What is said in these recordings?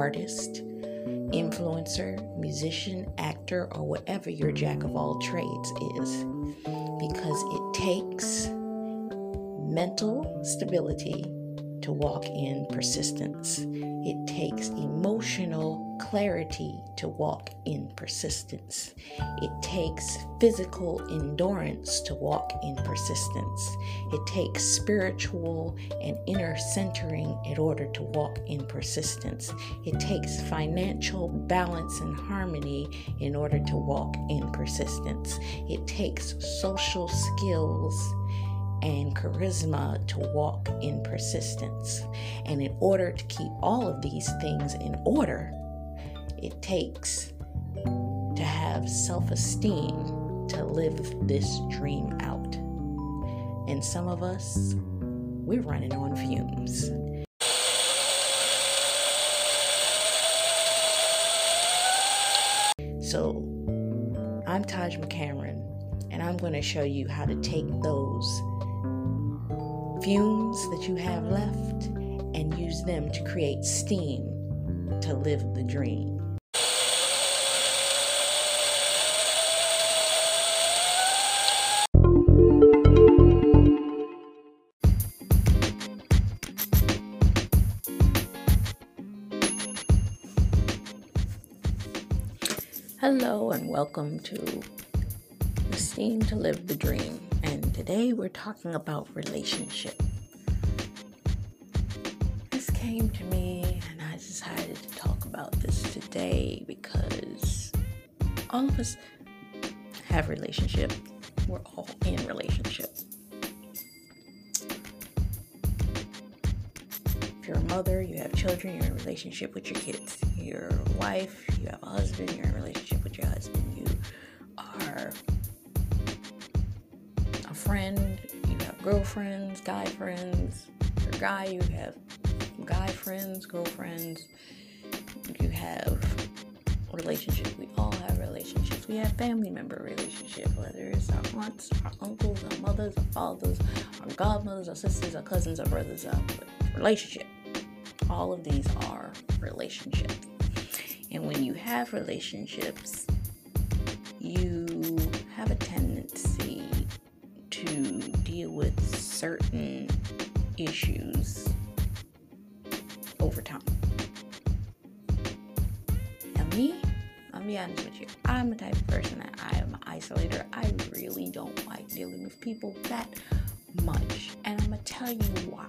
artist, influencer, musician, actor, or whatever your jack of all trades is. Because it takes mental stability to walk in persistence. It takes emotional clarity to walk in persistence. It takes physical endurance to walk in persistence. It takes spiritual and inner centering in order to walk in persistence. It takes financial balance and harmony in order to walk in persistence. It takes social skills and charisma to walk in persistence. And in order to keep all of these things in order, it takes to have self esteem to live this dream out. And some of us, we're running on fumes. So, I'm Taj McCameron, and I'm going to show you how to take those fumes that you have left and use them to create steam to live the dream. Welcome to Steam to Live the Dream and today we're talking about relationship. This came to me, and I decided to talk about this today because all of us have relationship. We're all in relationship. Mother, you have children, you're in relationship with your kids. You're wife, you have a husband, you're in relationship with your husband. You are a friend, you have girlfriends, guy friends. If guy, you have guy friends, girlfriends. You have relationships. We all have relationships. We have family member relationships, whether it's our aunts, our uncles, our mothers, our fathers, our godmothers, our sisters, our cousins, our brothers, our relationship. All of these are relationships. And when you have relationships, you have a tendency to deal with certain issues over time. Now, me, I'll be honest with you, I'm the type of person that I am an isolator. I really don't like dealing with people that much. And I'm going to tell you why.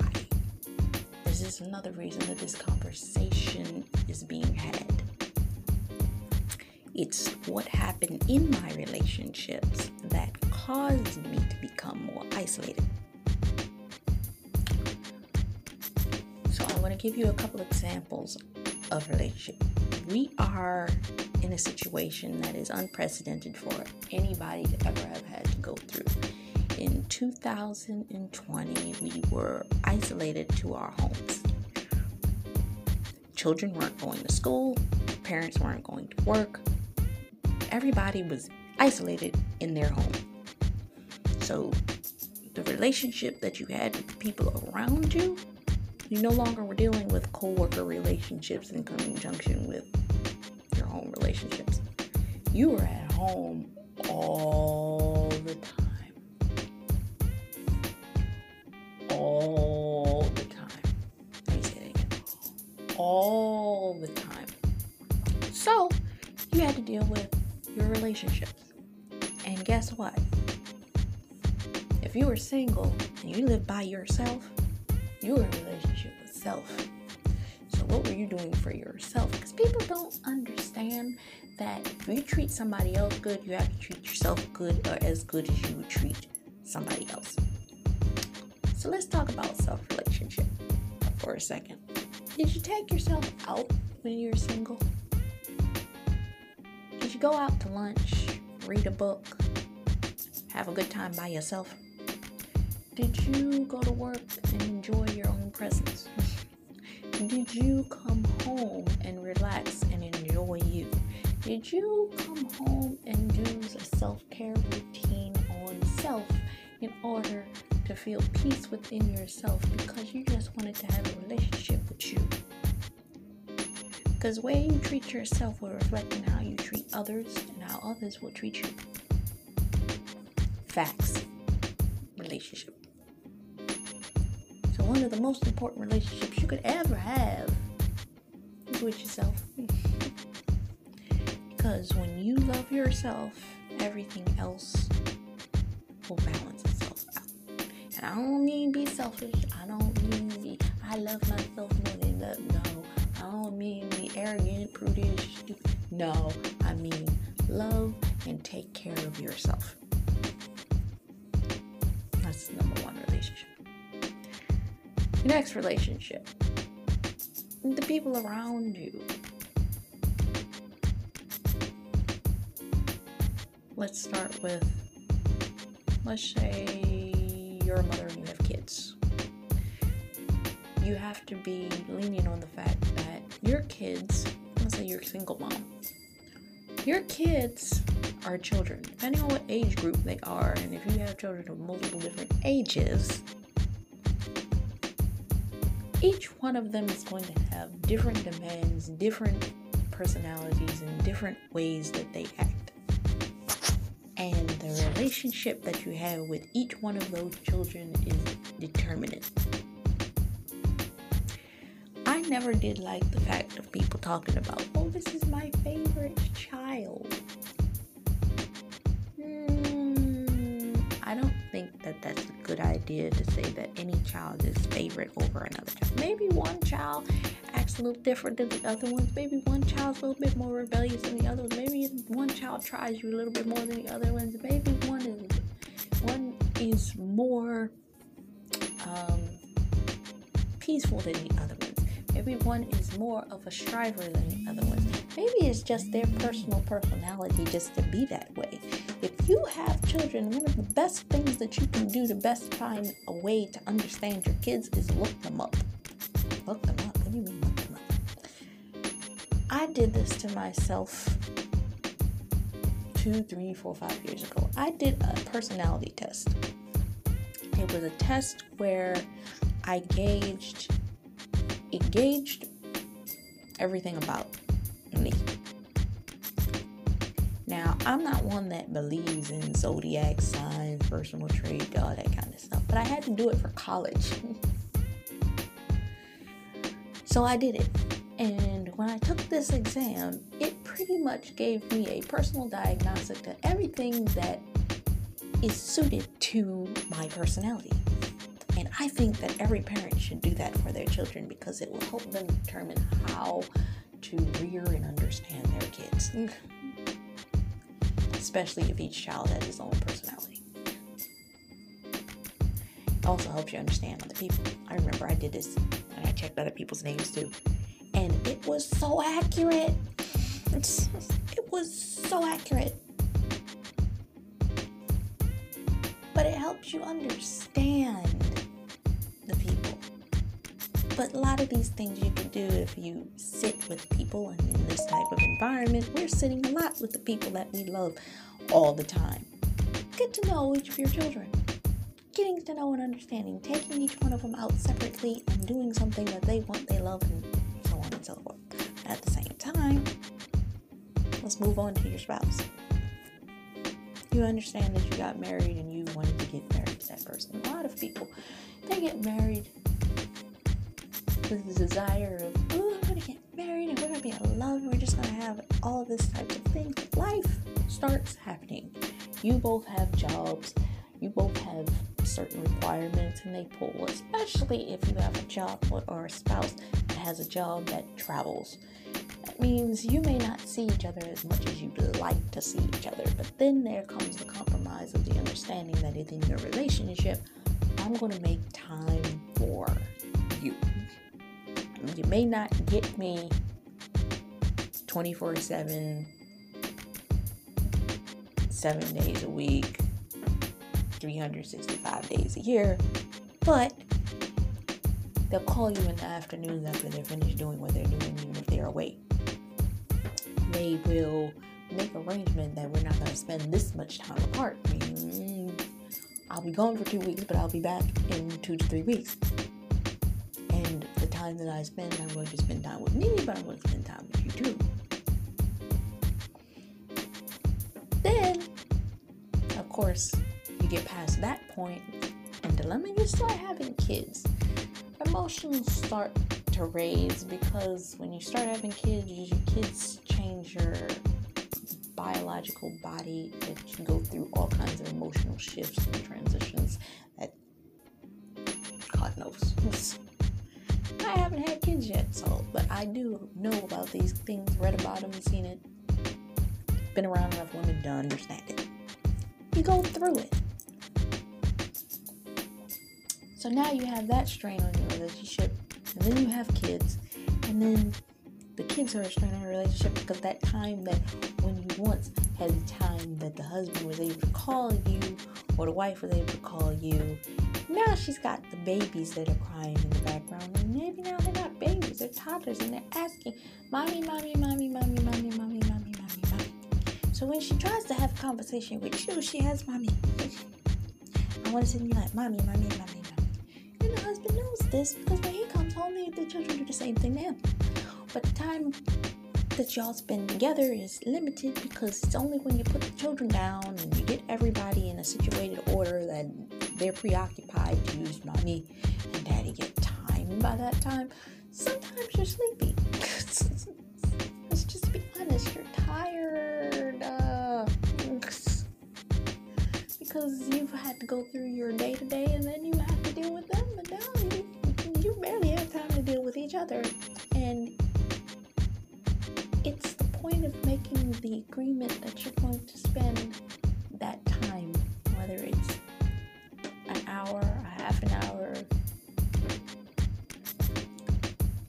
This is another reason that this conversation is being had. It's what happened in my relationships that caused me to become more isolated. So I'm going to give you a couple examples of relationship. We are in a situation that is unprecedented for anybody to ever have had to go through. In 2020, we were isolated to our homes. Children weren't going to school, parents weren't going to work, everybody was isolated in their home. So the relationship that you had with the people around you, you no longer were dealing with co-worker relationships in conjunction with your home relationships. You were at home all the time. All the time. That again. All the time. So you had to deal with your relationships. And guess what? If you were single and you lived by yourself, you were in a relationship with self. So, what were you doing for yourself? Because people don't understand that if you treat somebody else good, you have to treat yourself good or as good as you would treat somebody else. So, let's talk about self relationship for a second. Did you take yourself out when you were single? Did you go out to lunch, read a book, have a good time by yourself? Did you go to work and enjoy your own presence? Did you come home and relax and enjoy you? Did you come home and do a self care routine on self in order to feel peace within yourself because you just wanted to have a relationship with you. Because the way you treat yourself will reflect in how you treat others and how others will treat you. Facts. Relationship. So, one of the most important relationships you could ever have is with yourself. because when you love yourself, everything else will balance I don't mean be selfish. I don't mean be, I love myself more than love. No. I don't mean be arrogant, prudish, stupid. No. I mean love and take care of yourself. That's the number one relationship. Next relationship. The people around you. Let's start with, let's say you're a mother and you have kids. You have to be lenient on the fact that your kids, let's say you're a single mom, your kids are children, depending on what age group they are, and if you have children of multiple different ages, each one of them is going to have different demands, different personalities, and different ways that they act. And the relationship that you have with each one of those children is determinate. I never did like the fact of people talking about, oh, this is my favorite child. Hmm, I don't think that that's a good idea to say that any child is favorite over another child. Maybe one child acts a little different than the other ones. Maybe one child's a little bit more rebellious than the other. Maybe one child tries you a little bit more than the other ones. Maybe one is one is more um, peaceful than the other ones. Maybe one is more of a striver than the other ones. Maybe it's just their personal personality just to be that way. If you have children, one of the best things that you can do to best find a way to understand your kids is look them up. I did this to myself two, three, four, five years ago. I did a personality test. It was a test where I gauged it gauged everything about me. Now, I'm not one that believes in zodiac signs, personal trait, all that kind of stuff, but I had to do it for college. so I did it. And when I took this exam, it pretty much gave me a personal diagnostic to everything that is suited to my personality. And I think that every parent should do that for their children because it will help them determine how to rear and understand their kids especially if each child has his own personality. It also helps you understand other people. I remember I did this and I checked other people's names too. And it was so accurate. It was so accurate. But it helps you understand the people. But a lot of these things you can do if you sit with people and in this type of environment, we're sitting a lot with the people that we love all the time. Get to know each of your children. Getting to know and understanding, taking each one of them out separately and doing something that they want, they love, and At the same time, let's move on to your spouse. You understand that you got married and you wanted to get married to that person. A lot of people, they get married with the desire of, oh, I'm gonna get married and we're gonna be in love we're just gonna have all of this type of thing. Life starts happening. You both have jobs, you both have certain requirements, and they pull, especially if you have a job or a spouse has a job that travels. That means you may not see each other as much as you'd like to see each other, but then there comes the compromise of the understanding that within your relationship, I'm going to make time for you. You may not get me 24 7, seven days a week, 365 days a year, but they'll call you in the afternoons after they're finished doing what they're doing, even if they're away. They will make arrangement that we're not going to spend this much time apart. I'll be gone for two weeks, but I'll be back in two to three weeks. And the time that I spend, I'm going to spend time with me, but I'm going to spend time with you too. Then, of course, you get past that point and the dilemma, you start having kids. Emotions start to raise because when you start having kids, your kids change your biological body that you go through all kinds of emotional shifts and transitions that God knows. I haven't had kids yet, so but I do know about these things, read about them, seen it, been around enough women to understand it. You go through it. So now you have that strain on your relationship, and then you have kids, and then the kids are a strain on your relationship because that time that when you once had the time that the husband was able to call you or the wife was able to call you, now she's got the babies that are crying in the background, and maybe now they're not babies, they're toddlers, and they're asking, Mommy, Mommy, Mommy, Mommy, Mommy, Mommy, Mommy, Mommy, Mommy. So when she tries to have a conversation with you, she has Mommy. I want to sit and like, Mommy, Mommy, Mommy, the husband knows this because when he comes home, the children do the same thing him. But the time that y'all spend together is limited because it's only when you put the children down and you get everybody in a situated order that they're preoccupied to use mommy and daddy get time. And by that time, sometimes you're sleepy. Let's just be honest, you're tired. Uh, because you've had to go through your day to day and then you have to deal with them, and now you, you barely have time to deal with each other. And it's the point of making the agreement that you're going to spend that time, whether it's an hour, a half an hour.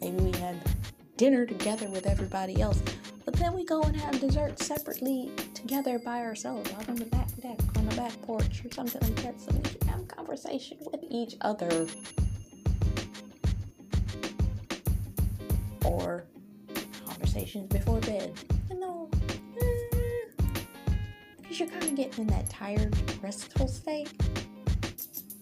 Maybe we had dinner together with everybody else, but then we go and have dessert separately together by ourselves out on the back deck, on the back porch, or something like that, so we can have conversation with each other. Or conversations before bed. You know, because eh, you're kind of getting in that tired, restful state.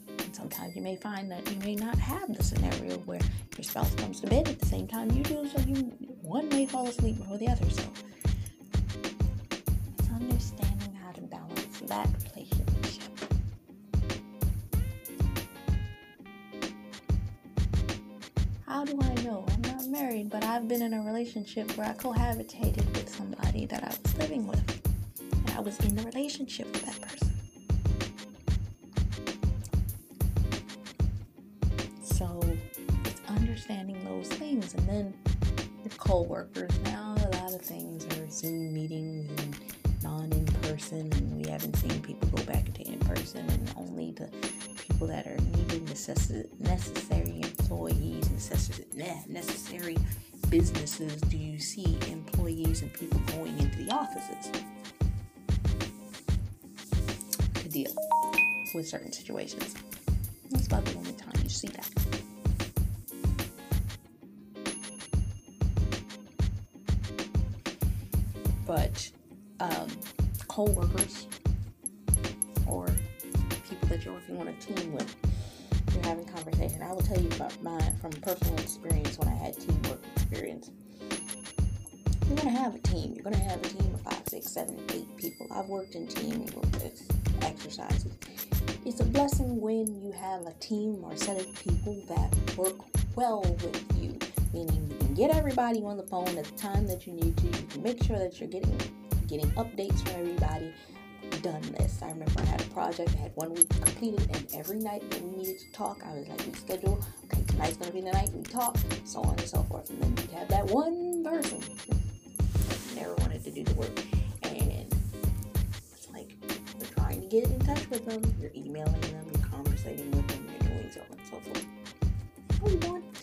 And sometimes you may find that you may not have the scenario where your spouse comes to bed at the same time you do, so you one may fall asleep before the other. So it's understanding how to balance that relationship. How do I know? I'm not married, but I've been in a relationship where I cohabitated with somebody that I was living with. And I was in a relationship with that person. Workers, now a lot of things are Zoom meetings and non in person. And we haven't seen people go back into in person. And only the people that are needed necessary employees, necessary, necessary businesses do you see employees and people going into the offices to deal with certain situations. That's about the only time you see that. But um, co-workers or people that you're working on a team with you're having conversation. I will tell you about mine from personal experience when I had teamwork experience. You're gonna have a team. You're gonna have a team of five, six, seven, eight people. I've worked in team exercises. It's a blessing when you have a team or a set of people that work well with you, get everybody on the phone at the time that you need to. You can make sure that you're getting getting updates from everybody done this. I remember I had a project, I had one week completed, and every night that we needed to talk, I was like, we schedule, okay, tonight's gonna be the night we talk, so on and so forth. And then you'd have that one person that never wanted to do the work. And it's like you're trying to get in touch with them, you're emailing them, you're conversating with them, you're doing so on and so forth. Want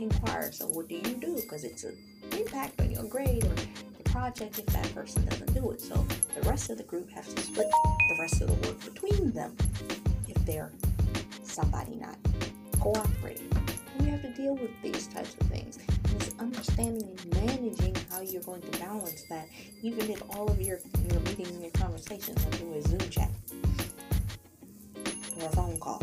inquire, so what do you do? Because it's an impact on your grade or the project if that person doesn't do it. So the rest of the group has to split the rest of the work between them if they're somebody not cooperating. And you have to deal with these types of things. And it's understanding and managing how you're going to balance that, even if all of your, your meetings and your conversations are through a Zoom chat. or a phone call.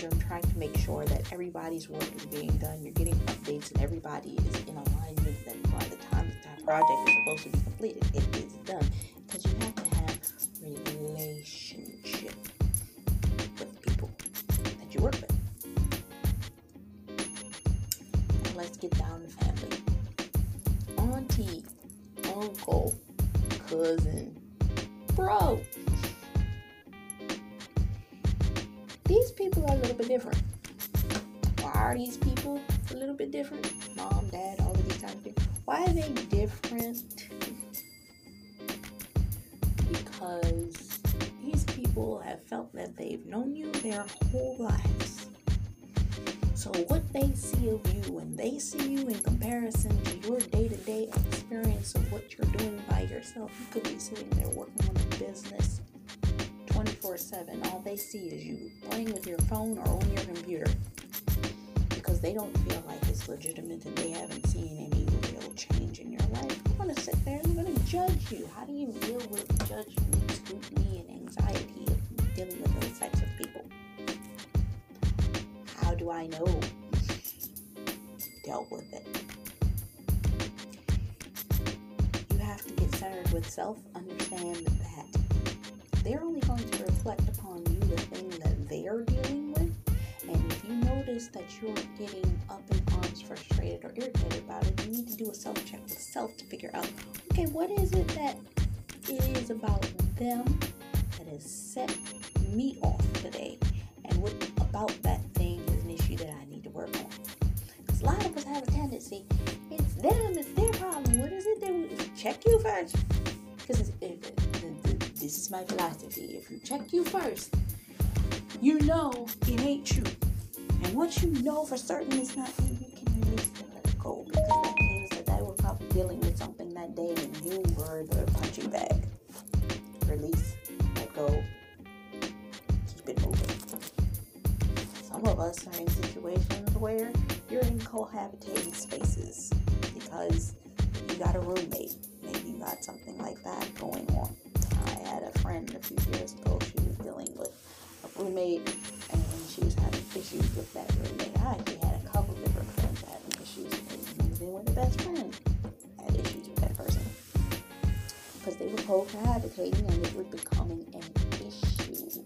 You're trying to make sure that everybody's work is being done. You're getting updates and everybody is in alignment that by the time the project is supposed to be completed, it is done. These people are a little bit different. Why are these people a little bit different? Mom, dad, all of these types of things. Why are they different? Because these people have felt that they've known you their whole lives. So, what they see of you when they see you in comparison to your day to day experience of what you're doing by yourself, you could be sitting there working on a business 24 7. All they see is you playing with your phone or on your computer because they don't feel like it's legitimate and they haven't seen any real change in your life. I'm going to sit there and I'm going to judge you. How do you deal with judgment, scrutiny, and anxiety of dealing with those types of people? How do I know? Dealt with it. You have to get centered with self, understand that they're only going to reflect upon you the thing that they're dealing with. And if you notice that you're getting up in arms, frustrated, or irritated about it, you need to do a self check with self to figure out okay, what is it that is about them that has set me off today? And what about that thing is an issue that I need to work on. Because a lot of us have a tendency, it's them, it's their problem. What is it that check you first? Because this is my philosophy. If you check you first, you know it ain't true. And once you know for certain it's not you, you can release and let go. Because that means that they were probably dealing with something that day and you were the punching bag. Release, let go, keep it moving some of us are in situations where you're in cohabitating spaces because you got a roommate. Maybe you got something like that going on. Had a friend a few years ago, she was dealing with a roommate and she was having issues with that roommate. I actually had a couple different friends having issues and even with a best friend had issues with that person. Because they were cohabitating and it was becoming an issue.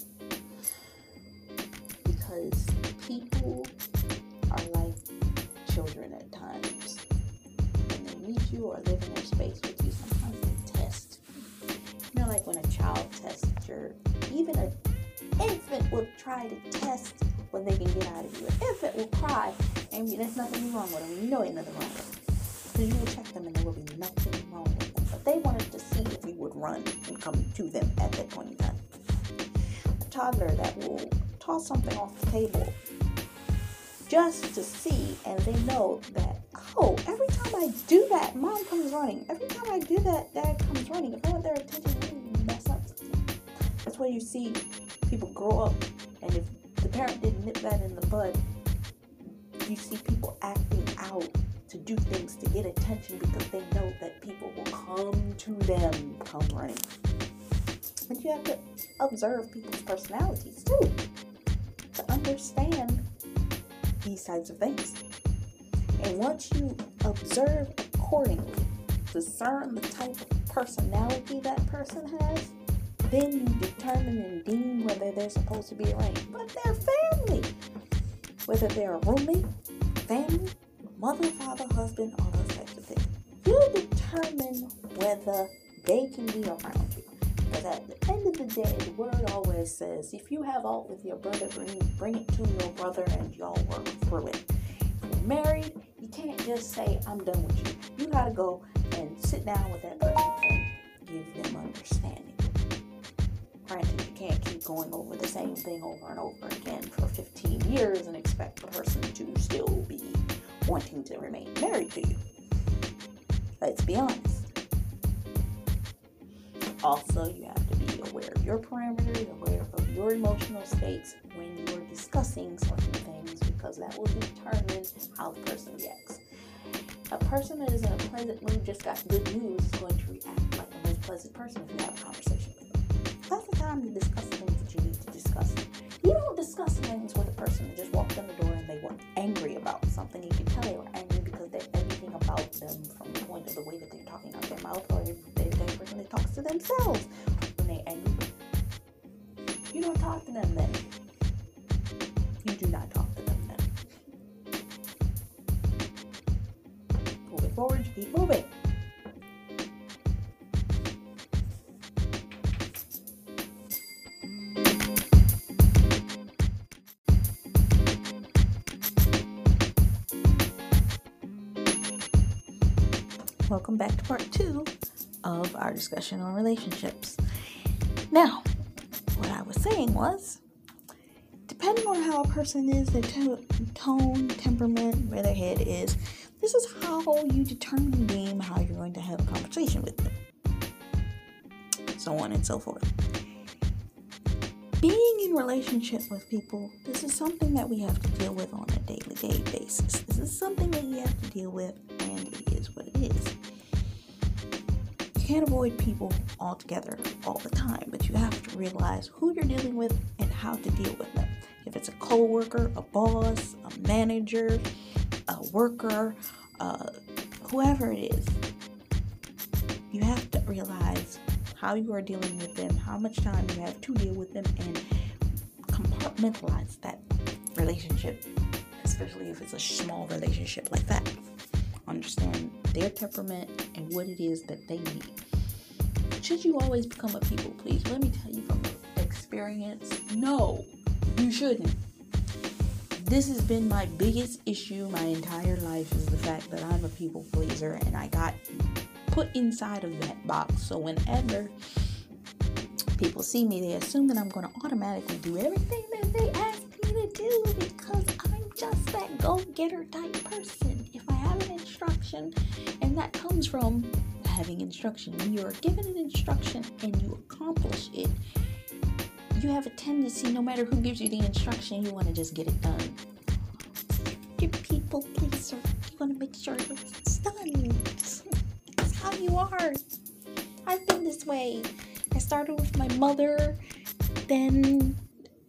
Because people are like children at times. When they meet you or live in their space with even an infant will try to test what they can get out of you. An infant will cry, and there's nothing wrong with them. You know ain't nothing wrong with them. Because you will check them and there will be nothing wrong with them. But they wanted to see if you would run and come to them at that point in time. A toddler that will toss something off the table just to see and they know that oh every time i do that mom comes running every time i do that dad comes running if i want their attention that's why you see people grow up and if the parent didn't nip that in the bud you see people acting out to do things to get attention because they know that people will come to them come running but you have to observe people's personalities too to understand these types of things. And once you observe accordingly, discern the type of personality that person has, then you determine and deem whether they're supposed to be around. But they're family. Whether they're a roommate, family, mother, father, husband, all those types of things. You determine whether they can be around you. Because at the end of the day, the word always says, if you have out with your brother, bring, bring it to your brother and y'all work through it. If you're married, you can't just say, I'm done with you. You got to go and sit down with that person and give them understanding. Granted, you can't keep going over the same thing over and over again for 15 years and expect the person to still be wanting to remain married to you. Let's be honest. Also, you have to be aware of your parameters, aware of your emotional states when you're discussing certain things because that will determine how the person reacts. A person that is in a pleasant mood just got good news is going to react like the most pleasant person if you have a conversation time to discuss things that you need discuss. You don't discuss things with a person that just walked in the door and they were angry about something. You can tell they were angry because they're anything about them from the point of the way that they're talking out their mouth or if they're the person that talks to themselves when they're angry. You don't talk to them then. You do not talk to them then. Moving forward, keep moving. Welcome back to part two of our discussion on relationships. Now, what I was saying was, depending on how a person is, their to- tone, temperament, where their head is, this is how you determine deem how you're going to have a conversation with them. So on and so forth. Being in relationship with people, this is something that we have to deal with on a daily day basis. This is something that you have to deal with, can't avoid people altogether all the time, but you have to realize who you're dealing with and how to deal with them. If it's a coworker, a boss, a manager, a worker, uh, whoever it is, you have to realize how you are dealing with them, how much time you have to deal with them, and compartmentalize that relationship, especially if it's a small relationship like that. Understand their temperament and what it is that they need. Should you always become a people pleaser? Let me tell you from experience, no, you shouldn't. This has been my biggest issue my entire life is the fact that I'm a people pleaser and I got put inside of that box. So whenever people see me, they assume that I'm going to automatically do everything that they ask me to do because I'm just that go getter type person. Instruction, and that comes from having instruction, when you are given an instruction and you accomplish it, you have a tendency, no matter who gives you the instruction, you want to just get it done. You're people pleaser. You want to make sure it's done. That's how you are. I've been this way. I started with my mother, then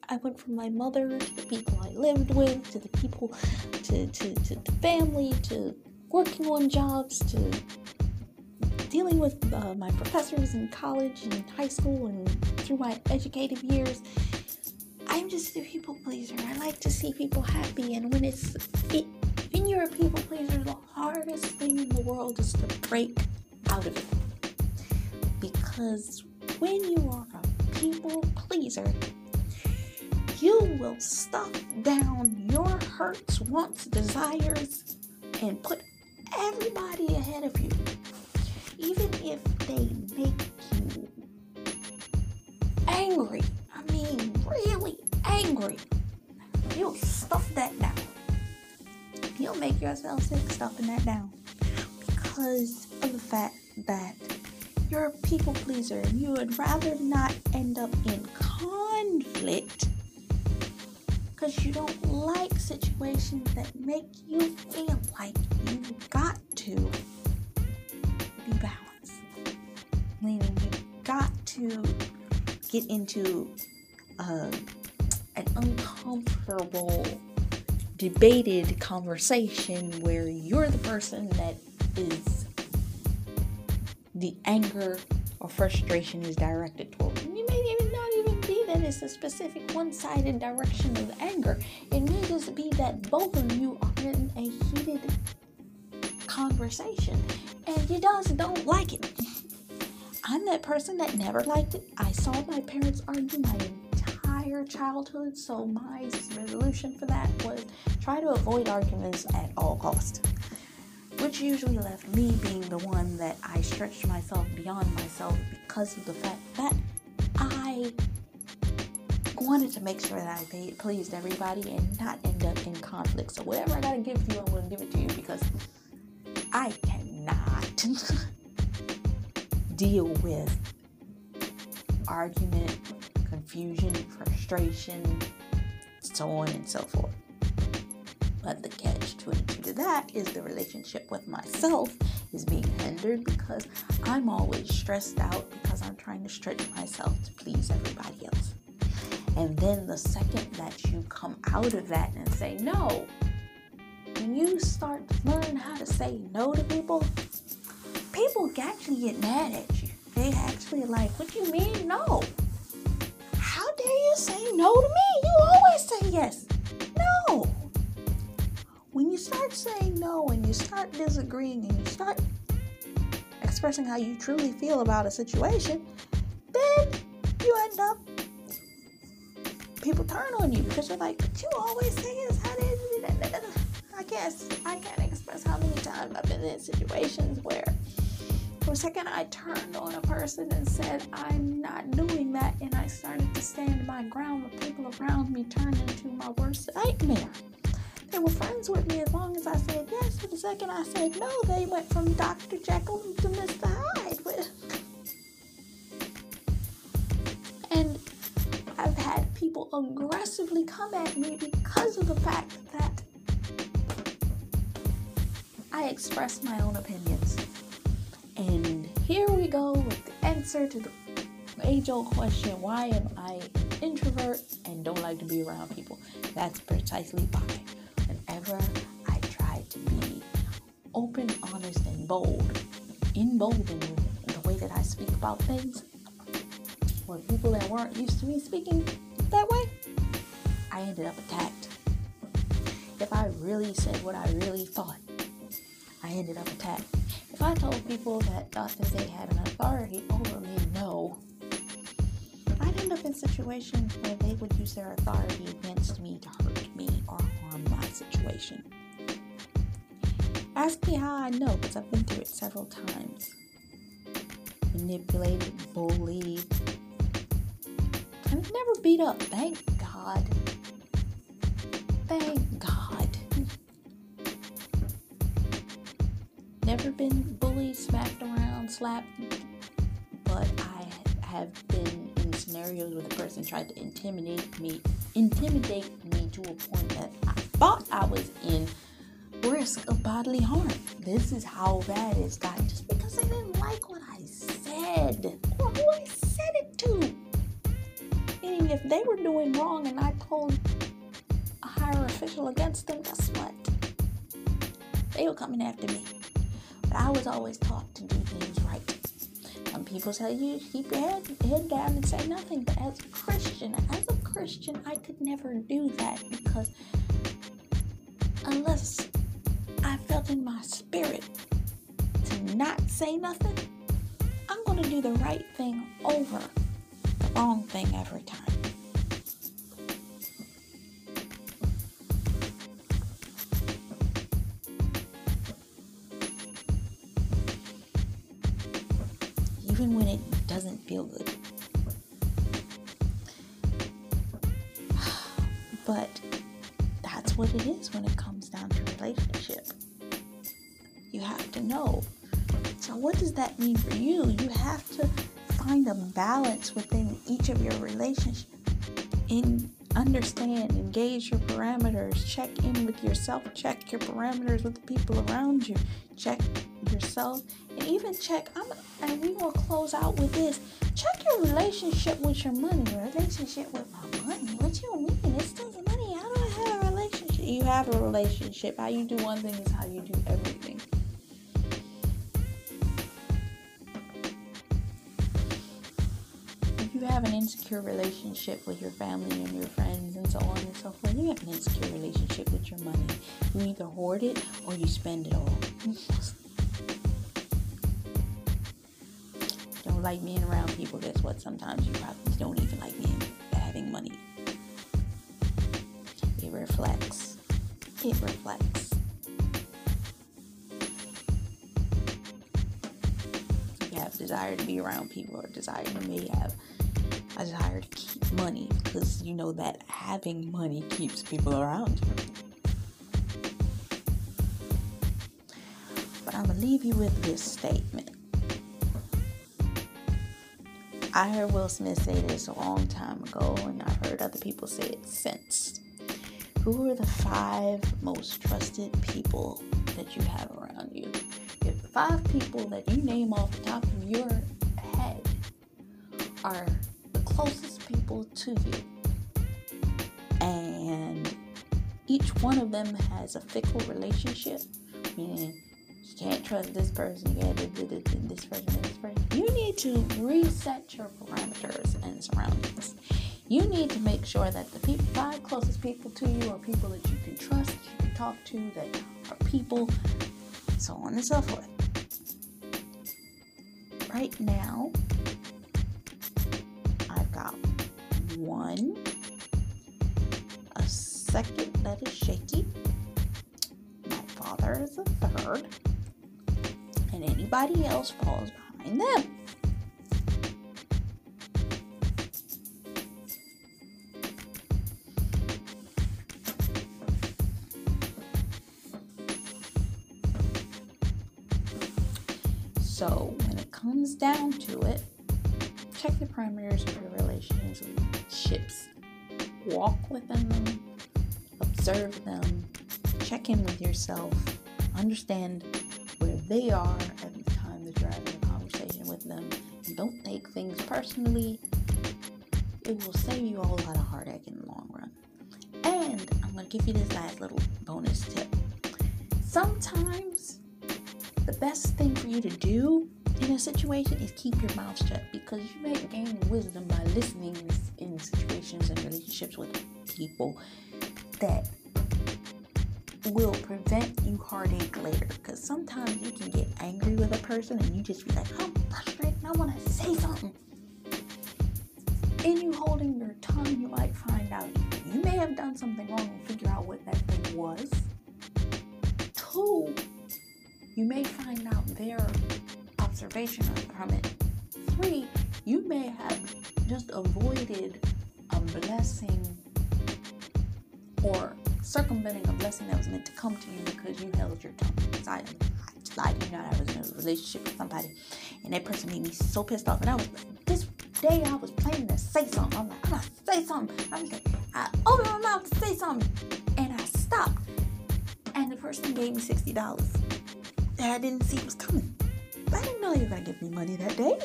I went from my mother to the people I lived with, to the people, to, to, to the family, to working on jobs, to dealing with uh, my professors in college and high school and through my educative years. I'm just a people pleaser. I like to see people happy, and when it's it, when you're a people pleaser, the hardest thing in the world is to break out of it. Because when you are a people pleaser, you will stuff down your hurts, wants, desires, and put everybody ahead of you. Even if they make you angry, I mean, really angry, you'll stuff that down. You'll make yourself sick stuffing that down because of the fact that you're a people pleaser and you would rather not end up in conflict because you don't like situations that make you feel like you've got to be balanced. Meaning you got to get into uh, an uncomfortable, debated conversation where you're the person that is the anger or frustration is directed toward. You may even not even be that it's a specific one-sided direction of anger. It may just be that both of you are in a heated conversation and you just don't like it. I'm that person that never liked it. I saw my parents argue my entire childhood, so my resolution for that was try to avoid arguments at all costs which usually left me being the one that I stretched myself beyond myself because of the fact that I wanted to make sure that I pleased everybody and not end up in conflict. So whatever I gotta give to you, I'm gonna give it to you because I cannot deal with argument, confusion, frustration, so on and so forth. But the catch 22 to that is the relationship with myself is being hindered because I'm always stressed out because I'm trying to stretch myself to please everybody else. And then the second that you come out of that and say no, you start to learn how to say no to people, people actually get mad at you. They actually like, what do you mean no? How dare you say no to me? You always say yes. No. When you start saying no and you start disagreeing and you start expressing how you truly feel about a situation, then you end up people turn on you because you're like, but you always say this. How did I guess I can't express how many times I've been in situations where for a second I turned on a person and said, I'm not doing that, and I started to stand my ground. The people around me turned into my worst nightmare. They were friends with me as long as I said yes. For the second I said no, they went from Dr. Jekyll to Mr. Hyde. And I've had people aggressively come at me because of the fact that I express my own opinions. And here we go with the answer to the age old question why am I introvert and don't like to be around people? That's precisely why. Whenever I try to be open, honest, and bold, bold in the way that I speak about things, for people that weren't used to me speaking that way, I ended up attacked. If I really said what I really thought, I ended up attacked. If I told people that that they had an authority over me, no. I'd end up in situations where they would use their authority against me to hurt me or harm my situation. Ask me how I know, because I've been through it several times. Manipulated, bullied, and never beat up, thank God. Thank Never been bullied, smacked around, slapped, but I have been in scenarios where the person tried to intimidate me, intimidate me to a point that I thought I was in risk of bodily harm. This is how bad it's gotten just because they didn't like what I said or who I said it to. Meaning, if they were doing wrong and I told a higher official against them, guess what? They were coming after me. But I was always taught to do things right. Some people tell you keep your head, head down and say nothing. But as a Christian, as a Christian, I could never do that because unless I felt in my spirit to not say nothing, I'm going to do the right thing over the wrong thing every time. Even when it doesn't feel good. But that's what it is when it comes down to relationship. You have to know. So, what does that mean for you? You have to find a balance within each of your relationships. In understand, engage your parameters, check in with yourself, check your parameters with the people around you, check yourself, and even check. I'm, and we will close out with this. Check your relationship with your money. Relationship with my money. What you mean? It's still money. How do I have a relationship? You have a relationship. How you do one thing is how you do everything. If you have an insecure relationship with your family and your friends and so on and so forth, you have an insecure relationship with your money. You either hoard it or you spend it all. Like being around people. Guess what? Sometimes you probably don't even like being having money. It reflects. It reflects. You have a desire to be around people or desire you may have a desire to keep money because you know that having money keeps people around. But I'm gonna leave you with this statement. I heard Will Smith say this a long time ago, and I've heard other people say it since. Who are the five most trusted people that you have around you? If the five people that you name off the top of your head are the closest people to you, And each one of them has a fickle relationship, meaning you can't trust this person, you can't do this, person, this person. You need to reset your parameters and surroundings. You need to make sure that the people, five closest people to you are people that you can trust, you can talk to, that are people, so on and so forth. Right now, I've got one, a second that is shaky, my father is a third, and anybody else falls behind them. So when it comes down to it, check the parameters of your relationships. Walk within them, observe them, check in with yourself, understand where they are take things personally. It will save you a whole lot of heartache in the long run. And I'm going to give you this last little bonus tip. Sometimes the best thing for you to do in a situation is keep your mouth shut because you may gain wisdom by listening in situations and relationships with people that will prevent you heartache later. Because sometimes you can get angry with a person and you just be like, frustrated and I want to say something. In you holding your tongue, you might find out you may have done something wrong and figure out what that thing was. Two, you may find out their observation from it. Three, you may have just avoided a blessing or circumventing a blessing that was meant to come to you because you held your tongue. I, To you know, I was in a relationship with somebody, and that person made me so pissed off. And I was like, this day I was planning to say something. I'm like, I'm gonna say something. I was like, I opened my mouth to say something, and I stopped. And the person gave me sixty dollars that I didn't see was coming. I didn't know you were gonna give me money that day.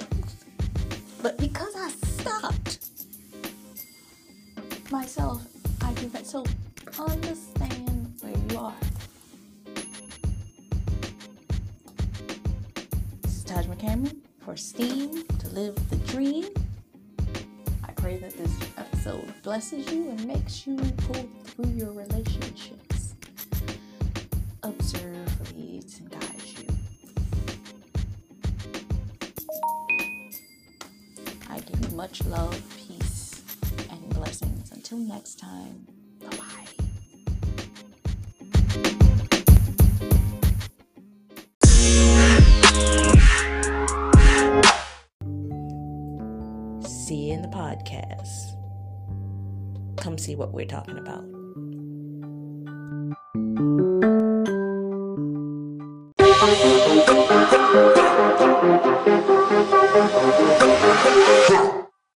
But because I stopped myself, I do that. So understand where you are. STEAM to live the dream. I pray that this episode blesses you and makes you go through your relationships. Observe, leads, and guides you. I give you much love, peace, and blessings. Until next time, podcast. Come see what we're talking about.